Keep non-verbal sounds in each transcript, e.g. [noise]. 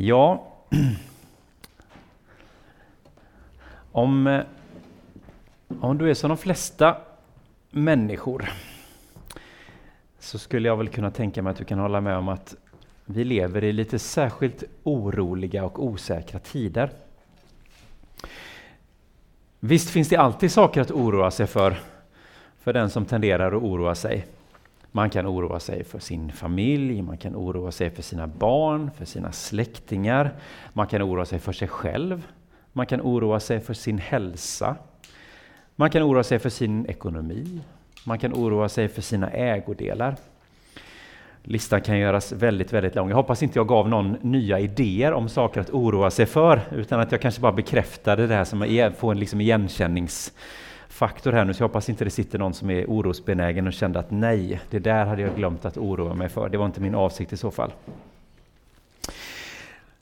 Ja, om, eh, om du är som de flesta människor så skulle jag väl kunna tänka mig att du kan hålla med om att vi lever i lite särskilt oroliga och osäkra tider. Visst finns det alltid saker att oroa sig för, för den som tenderar att oroa sig. Man kan oroa sig för sin familj, man kan oroa sig för sina barn, för sina släktingar. Man kan oroa sig för sig själv. Man kan oroa sig för sin hälsa. Man kan oroa sig för sin ekonomi. Man kan oroa sig för sina ägodelar. Listan kan göras väldigt, väldigt lång. Jag hoppas inte jag gav någon nya idéer om saker att oroa sig för, utan att jag kanske bara bekräftade det här som får en liksom igenkännings faktor här nu, så jag hoppas inte det sitter någon som är orosbenägen och kände att nej, det där hade jag glömt att oroa mig för. Det var inte min avsikt i så fall.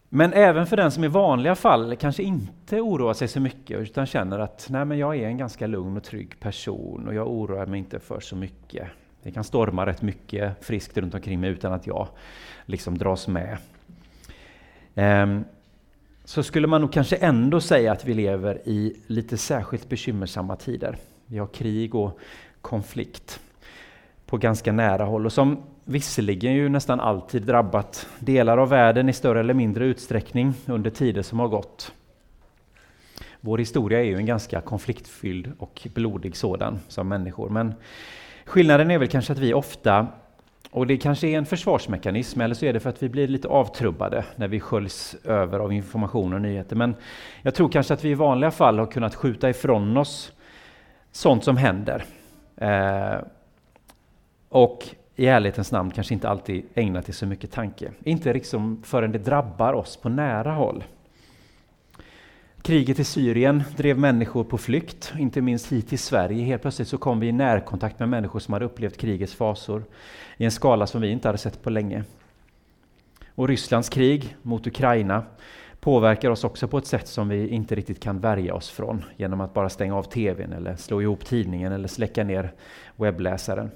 Men även för den som i vanliga fall kanske inte oroar sig så mycket utan känner att nej, men jag är en ganska lugn och trygg person och jag oroar mig inte för så mycket. Det kan storma rätt mycket friskt runt omkring mig utan att jag liksom dras med. Um, så skulle man nog kanske ändå säga att vi lever i lite särskilt bekymmersamma tider. Vi har krig och konflikt på ganska nära håll och som visserligen ju nästan alltid drabbat delar av världen i större eller mindre utsträckning under tider som har gått. Vår historia är ju en ganska konfliktfylld och blodig sådan som människor, men skillnaden är väl kanske att vi ofta och det kanske är en försvarsmekanism, eller så är det för att vi blir lite avtrubbade när vi sköljs över av information och nyheter. Men jag tror kanske att vi i vanliga fall har kunnat skjuta ifrån oss sånt som händer. Eh, och i ärlighetens namn kanske inte alltid ägnat det så mycket tanke. Inte liksom förrän det drabbar oss på nära håll. Kriget i Syrien drev människor på flykt, inte minst hit till Sverige. Helt plötsligt så kom vi i närkontakt med människor som hade upplevt krigets fasor i en skala som vi inte hade sett på länge. Och Rysslands krig mot Ukraina påverkar oss också på ett sätt som vi inte riktigt kan värja oss från genom att bara stänga av tvn eller slå ihop tidningen eller släcka ner webbläsaren.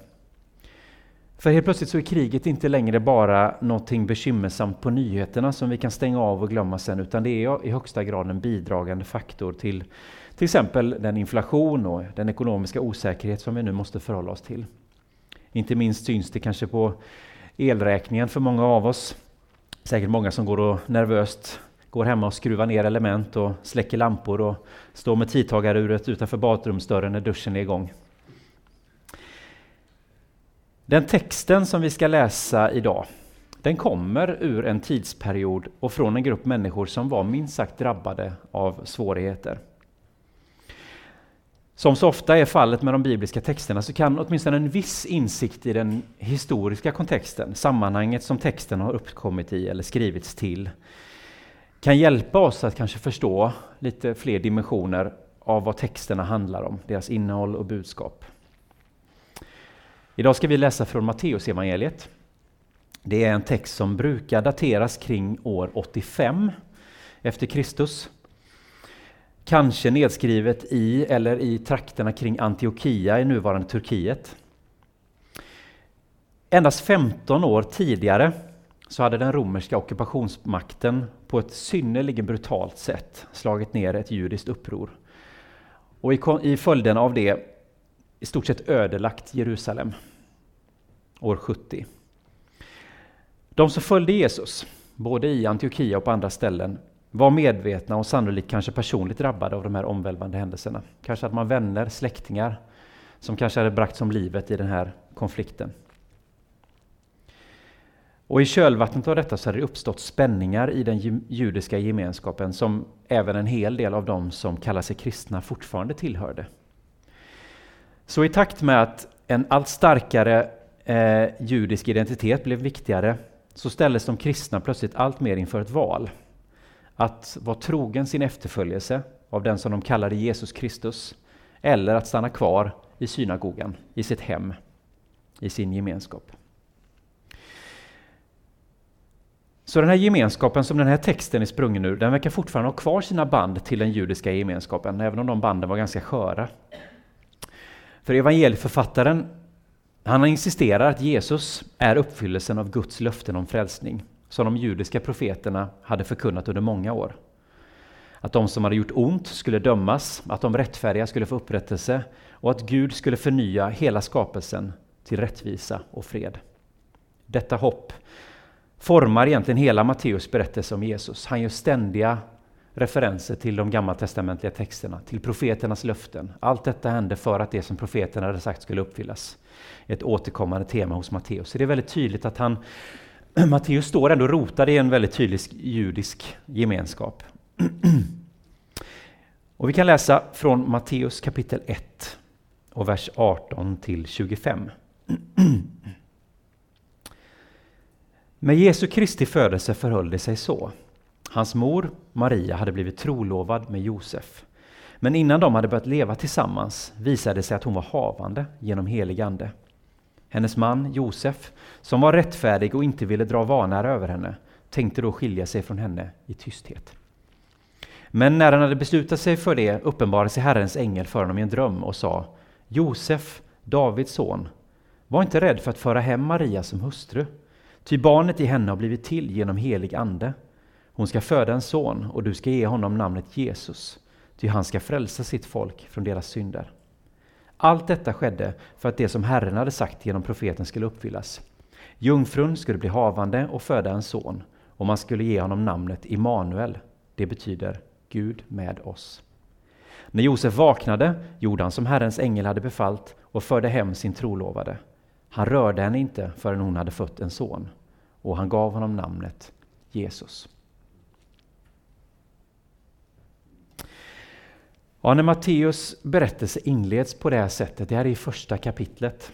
För helt plötsligt så är kriget inte längre bara någonting bekymmersamt på nyheterna som vi kan stänga av och glömma sen, utan det är i högsta grad en bidragande faktor till till exempel den inflation och den ekonomiska osäkerhet som vi nu måste förhålla oss till. Inte minst syns det kanske på elräkningen för många av oss. Säkert många som går och nervöst går hemma och skruvar ner element och släcker lampor och står med tidtagaruret utanför badrumsdörren när duschen är igång. Den texten som vi ska läsa idag, den kommer ur en tidsperiod och från en grupp människor som var minst sagt drabbade av svårigheter. Som så ofta är fallet med de bibliska texterna så kan åtminstone en viss insikt i den historiska kontexten, sammanhanget som texten har uppkommit i eller skrivits till, kan hjälpa oss att kanske förstå lite fler dimensioner av vad texterna handlar om, deras innehåll och budskap. Idag ska vi läsa från Matteusevangeliet. Det är en text som brukar dateras kring år 85 efter Kristus. Kanske nedskrivet i eller i trakterna kring Antiochia i nuvarande Turkiet. Endast 15 år tidigare så hade den romerska ockupationsmakten på ett synnerligen brutalt sätt slagit ner ett judiskt uppror. Och i följden av det i stort sett ödelagt Jerusalem år 70. De som följde Jesus, både i Antiochia och på andra ställen, var medvetna och sannolikt kanske personligt drabbade av de här omvälvande händelserna. Kanske att man vänner, släktingar som kanske hade bragts om livet i den här konflikten. Och i kölvattnet av detta så hade det uppstått spänningar i den judiska gemenskapen som även en hel del av de som kallar sig kristna fortfarande tillhörde. Så i takt med att en allt starkare eh, judisk identitet blev viktigare så ställdes de kristna plötsligt allt mer inför ett val. Att vara trogen sin efterföljelse av den som de kallade Jesus Kristus eller att stanna kvar i synagogan, i sitt hem, i sin gemenskap. Så den här gemenskapen som den här texten är sprungen ur, den verkar fortfarande ha kvar sina band till den judiska gemenskapen, även om de banden var ganska sköra. För evangelieförfattaren han insisterar att Jesus är uppfyllelsen av Guds löften om frälsning som de judiska profeterna hade förkunnat under många år. Att de som hade gjort ont skulle dömas, att de rättfärdiga skulle få upprättelse och att Gud skulle förnya hela skapelsen till rättvisa och fred. Detta hopp formar egentligen hela Matteus berättelse om Jesus. Han gör ständiga referenser till de gammaltestamentliga texterna, till profeternas löften. Allt detta hände för att det som profeterna hade sagt skulle uppfyllas. Ett återkommande tema hos Matteus. Så det är väldigt tydligt att han, [clears throat] Matteus står ändå rotad i en väldigt tydlig judisk gemenskap. [clears throat] Och vi kan läsa från Matteus kapitel 1 och vers 18 till 25. [clears throat] Med Jesu Kristi födelse förhöll det sig så. Hans mor Maria hade blivit trolovad med Josef. Men innan de hade börjat leva tillsammans visade det sig att hon var havande genom helig ande. Hennes man Josef, som var rättfärdig och inte ville dra vanära över henne, tänkte då skilja sig från henne i tysthet. Men när han hade beslutat sig för det uppenbarade sig Herrens ängel för honom i en dröm och sa Josef, Davids son, var inte rädd för att föra hem Maria som hustru, ty barnet i henne har blivit till genom helig ande. Hon ska föda en son och du ska ge honom namnet Jesus, ty han ska frälsa sitt folk från deras synder. Allt detta skedde för att det som Herren hade sagt genom profeten skulle uppfyllas. Jungfrun skulle bli havande och föda en son, och man skulle ge honom namnet Immanuel. Det betyder Gud med oss. När Josef vaknade gjorde han som Herrens ängel hade befallt och förde hem sin trolovade. Han rörde henne inte förrän hon hade fött en son, och han gav honom namnet Jesus. Ja, när Matteus berättelse inleds på det här sättet, det här är i första kapitlet,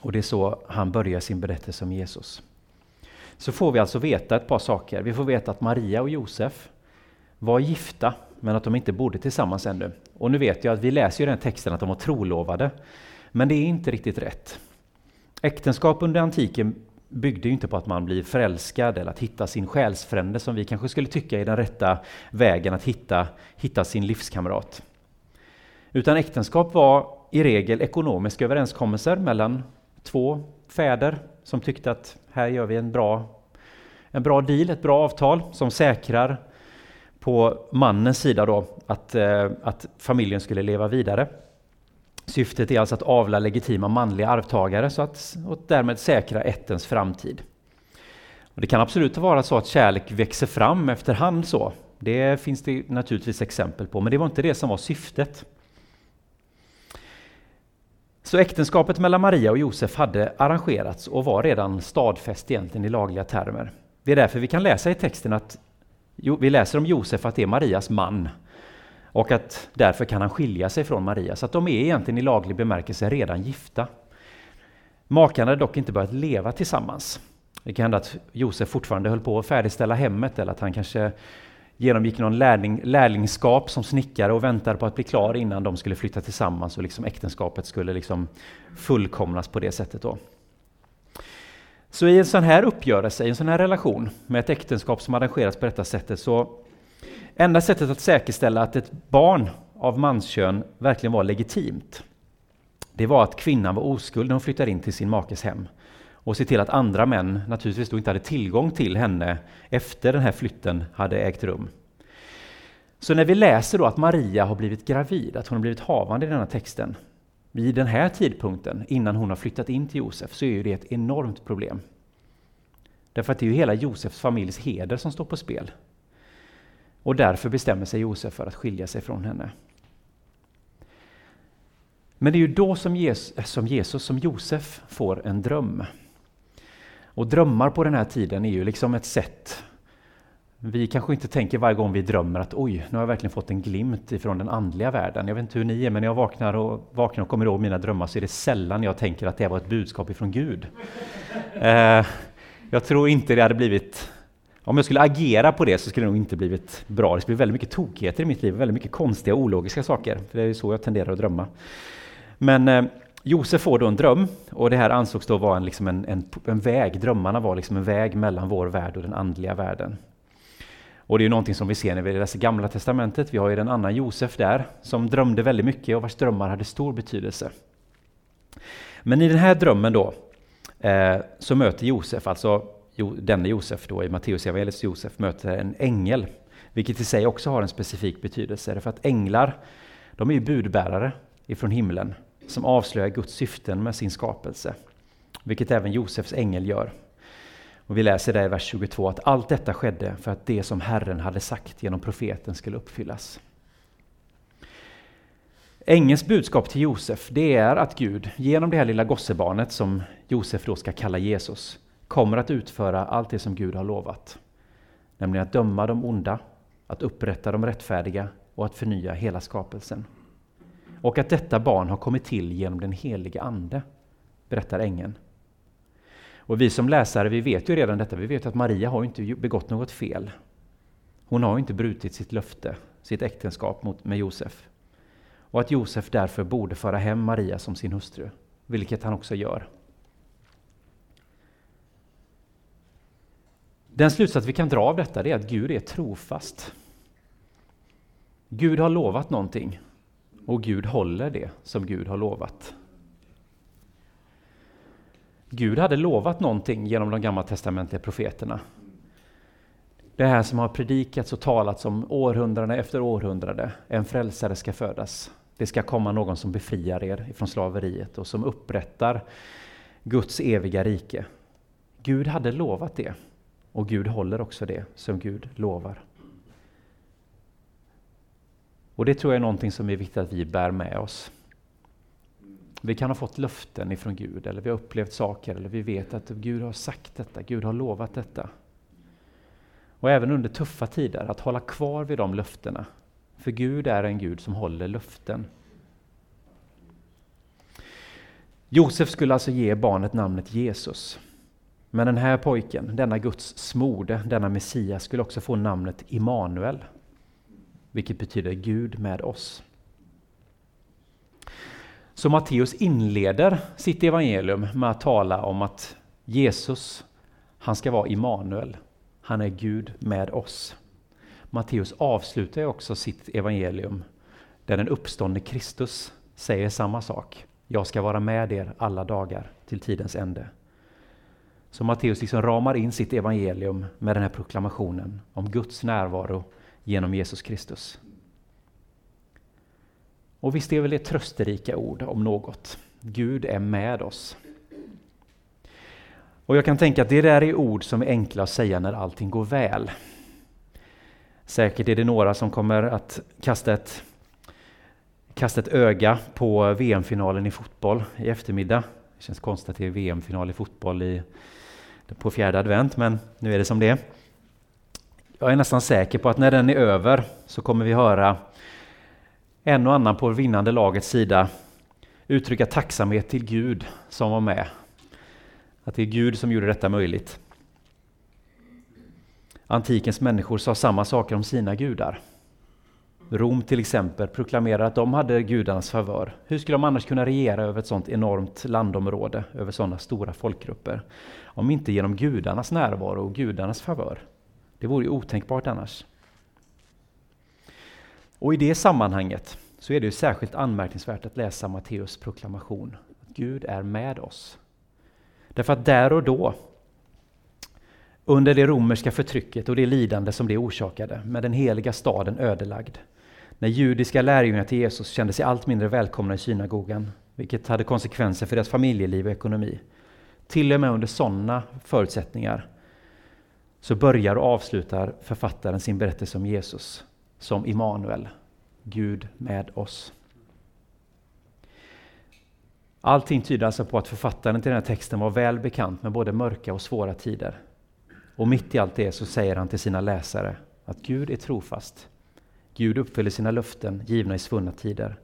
och det är så han börjar sin berättelse om Jesus, så får vi alltså veta ett par saker. Vi får veta att Maria och Josef var gifta, men att de inte bodde tillsammans ännu. Och nu vet jag att vi läser ju den texten att de var trolovade, men det är inte riktigt rätt. Äktenskap under antiken byggde ju inte på att man blir förälskad eller att hitta sin själsfrände som vi kanske skulle tycka är den rätta vägen att hitta, hitta sin livskamrat. Utan äktenskap var i regel ekonomiska överenskommelser mellan två fäder som tyckte att här gör vi en bra, en bra deal, ett bra avtal som säkrar på mannens sida då att, eh, att familjen skulle leva vidare. Syftet är alltså att avla legitima manliga arvtagare så att, och därmed säkra ättens framtid. Och det kan absolut vara så att kärlek växer fram efterhand så. Det finns det naturligtvis exempel på, men det var inte det som var syftet. Så äktenskapet mellan Maria och Josef hade arrangerats och var redan stadfäst egentligen i lagliga termer. Det är därför vi kan läsa i texten att vi läser om Josef att det är Marias man och att därför kan han skilja sig från Maria, så att de är egentligen i laglig bemärkelse redan gifta. Makarna hade dock inte börjat leva tillsammans. Det kan hända att Josef fortfarande höll på att färdigställa hemmet eller att han kanske genomgick någon lärling, lärlingskap som snickare och väntade på att bli klar innan de skulle flytta tillsammans och liksom äktenskapet skulle liksom fullkomnas på det sättet. Då. Så i en sån här uppgörelse, i en sån här relation med ett äktenskap som arrangeras på detta sättet så enda sättet att säkerställa att ett barn av manskön verkligen var legitimt, det var att kvinnan var oskuld när hon flyttade in till sin makes hem och se till att andra män naturligtvis då inte hade tillgång till henne efter den här flytten hade ägt rum. Så när vi läser då att Maria har blivit gravid, att hon har blivit havande i denna texten, vid den här tidpunkten, innan hon har flyttat in till Josef, så är ju det ett enormt problem. Därför att det är ju hela Josefs familjs heder som står på spel. Och därför bestämmer sig Josef för att skilja sig från henne. Men det är ju då som Jesus, eh, som, Jesus, som Josef får en dröm. Och drömmar på den här tiden är ju liksom ett sätt vi kanske inte tänker varje gång vi drömmer att oj, nu har jag verkligen fått en glimt ifrån den andliga världen. Jag vet inte hur ni är, men när jag vaknar och, vaknar och kommer ihåg mina drömmar så är det sällan jag tänker att det var ett budskap ifrån Gud. [laughs] Eh, jag tror inte det hade blivit... Om jag skulle agera på det så skulle det nog inte blivit bra. Det skulle bli väldigt mycket tokigheter i mitt liv, väldigt mycket konstiga ologiska saker. För det är så jag tenderar att drömma. Men eh, Josef får då en dröm och det här ansågs då vara en, liksom en, en, en väg. Drömmarna var liksom en väg mellan vår värld och den andliga världen. Och det är ju någonting som vi ser när vi läser Gamla Testamentet. Vi har ju en annan Josef där som drömde väldigt mycket och vars drömmar hade stor betydelse. Men i den här drömmen då eh, så möter Josef, alltså denne Josef då i Matteusevangeliets Josef möter en ängel, vilket i sig också har en specifik betydelse. För att änglar, de är ju budbärare ifrån himlen som avslöjar Guds syften med sin skapelse, vilket även Josefs ängel gör. Och vi läser där i vers 22 att allt detta skedde för att det som Herren hade sagt genom profeten skulle uppfyllas. Ängelns budskap till Josef, det är att Gud genom det här lilla gossebarnet som Josef då ska kalla Jesus, kommer att utföra allt det som Gud har lovat. Nämligen att döma de onda, att upprätta de rättfärdiga och att förnya hela skapelsen. Och att detta barn har kommit till genom den helige Ande, berättar ängeln. Och vi som läsare, vi vet ju redan detta. Vi vet att Maria har inte begått något fel. Hon har inte brutit sitt löfte, sitt äktenskap mot, med Josef. Och att Josef därför borde föra hem Maria som sin hustru, vilket han också gör. Den slutsats vi kan dra av detta är att Gud är trofast. Gud har lovat någonting och Gud håller det som Gud har lovat. Gud hade lovat någonting genom de gammaltestamentliga profeterna. Det här som har predikats och talats om århundrade efter århundrade. En frälsare ska födas. Det ska komma någon som befriar er från slaveriet och som upprättar Guds eviga rike. Gud hade lovat det och Gud håller också det som Gud lovar. Och det tror jag är någonting som är viktigt att vi bär med oss. Vi kan ha fått löften ifrån Gud, eller vi har upplevt saker, eller vi vet att Gud har sagt detta, Gud har lovat detta. Och även under tuffa tider, att hålla kvar vid de löftena. För Gud är en Gud som håller löften. Josef skulle alltså ge barnet namnet Jesus. Men den här pojken, denna Guds smorde, denna Messias, skulle också få namnet Immanuel, vilket betyder Gud med oss. Så Matteus inleder sitt evangelium med att tala om att Jesus, han ska vara Immanuel. Han är Gud med oss. Matteus avslutar också sitt evangelium där den uppståndne Kristus säger samma sak. Jag ska vara med er alla dagar till tidens ände. Så Matteus liksom ramar in sitt evangelium med den här proklamationen om Guds närvaro genom Jesus Kristus. Och visst är väl det trösterika ord om något. Gud är med oss. Och jag kan tänka att det där är ord som är enkla att säga när allting går väl. Säkert är det några som kommer att kasta ett, kasta ett öga på VM-finalen i fotboll i eftermiddag. Det känns konstigt att det är VM-final i fotboll i, på fjärde advent, men nu är det som det är. Jag är nästan säker på att när den är över så kommer vi höra en och annan på vinnande lagets sida uttrycka tacksamhet till Gud som var med. Att det är Gud som gjorde detta möjligt. Antikens människor sa samma saker om sina gudar. Rom till exempel proklamerar att de hade gudarnas favör. Hur skulle de annars kunna regera över ett sådant enormt landområde, över sådana stora folkgrupper? Om inte genom gudarnas närvaro och gudarnas favör. Det vore ju otänkbart annars. Och i det sammanhanget så är det ju särskilt anmärkningsvärt att läsa Matteus proklamation. Att Gud är med oss. Därför att där och då, under det romerska förtrycket och det lidande som det orsakade, med den heliga staden ödelagd, när judiska lärjungar till Jesus kände sig allt mindre välkomna i synagogan, vilket hade konsekvenser för deras familjeliv och ekonomi. Till och med under sådana förutsättningar så börjar och avslutar författaren sin berättelse om Jesus som Immanuel, Gud med oss. Allting tyder alltså på att författaren till den här texten var väl bekant med både mörka och svåra tider. Och mitt i allt det så säger han till sina läsare att Gud är trofast. Gud uppfyller sina löften givna i svunna tider.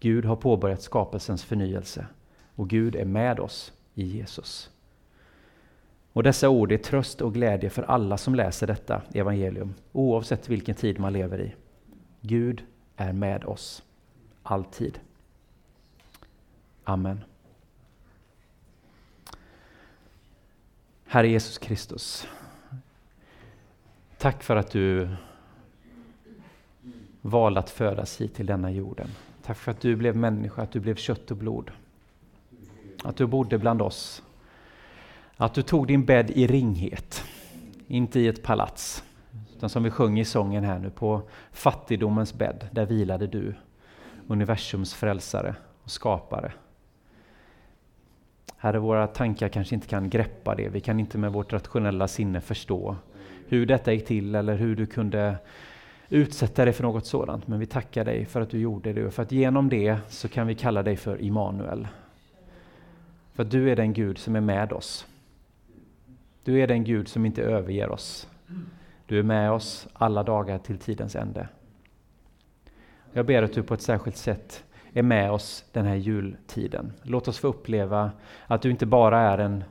Gud har påbörjat skapelsens förnyelse och Gud är med oss i Jesus. Och dessa ord är tröst och glädje för alla som läser detta evangelium, oavsett vilken tid man lever i. Gud är med oss, alltid. Amen. Herre Jesus Kristus, tack för att du valde att födas hit till denna jorden. Tack för att du blev människa, att du blev kött och blod. Att du bodde bland oss Att du tog din bädd i ringhet, inte i ett palats. Utan som vi sjöng i sången här nu, på fattigdomens bädd, där vilade du, universums frälsare och skapare. Herre, våra tankar kanske inte kan greppa det. Vi kan inte med vårt rationella sinne förstå hur detta gick till eller hur du kunde utsätta dig för något sådant. Men vi tackar dig för att du gjorde det och för att genom det så kan vi kalla dig för Immanuel. För att du är den Gud som är med oss. Du är den Gud som inte överger oss. Du är med oss alla dagar till tidens ände. Jag ber att du på ett särskilt sätt är med oss den här jultiden. Låt oss få uppleva att du inte bara är en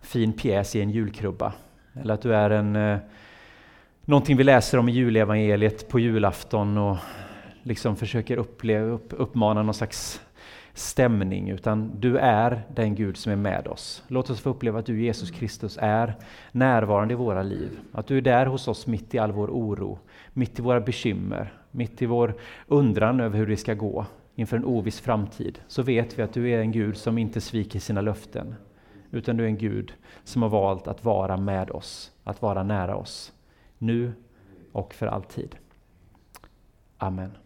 fin pjäs i en julkrubba, eller att du är en, eh, någonting vi läser om i julevangeliet på julafton och liksom försöker uppleva, upp, uppmana någon slags stämning, utan du är den Gud som är med oss. Låt oss få uppleva att du, Jesus Kristus, är närvarande i våra liv. Att du är där hos oss mitt i all vår oro, mitt i våra bekymmer, mitt i vår undran över hur det ska gå inför en oviss framtid. Så vet vi att du är en Gud som inte sviker sina löften, utan du är en Gud som har valt att vara med oss, att vara nära oss, nu och för alltid. Amen.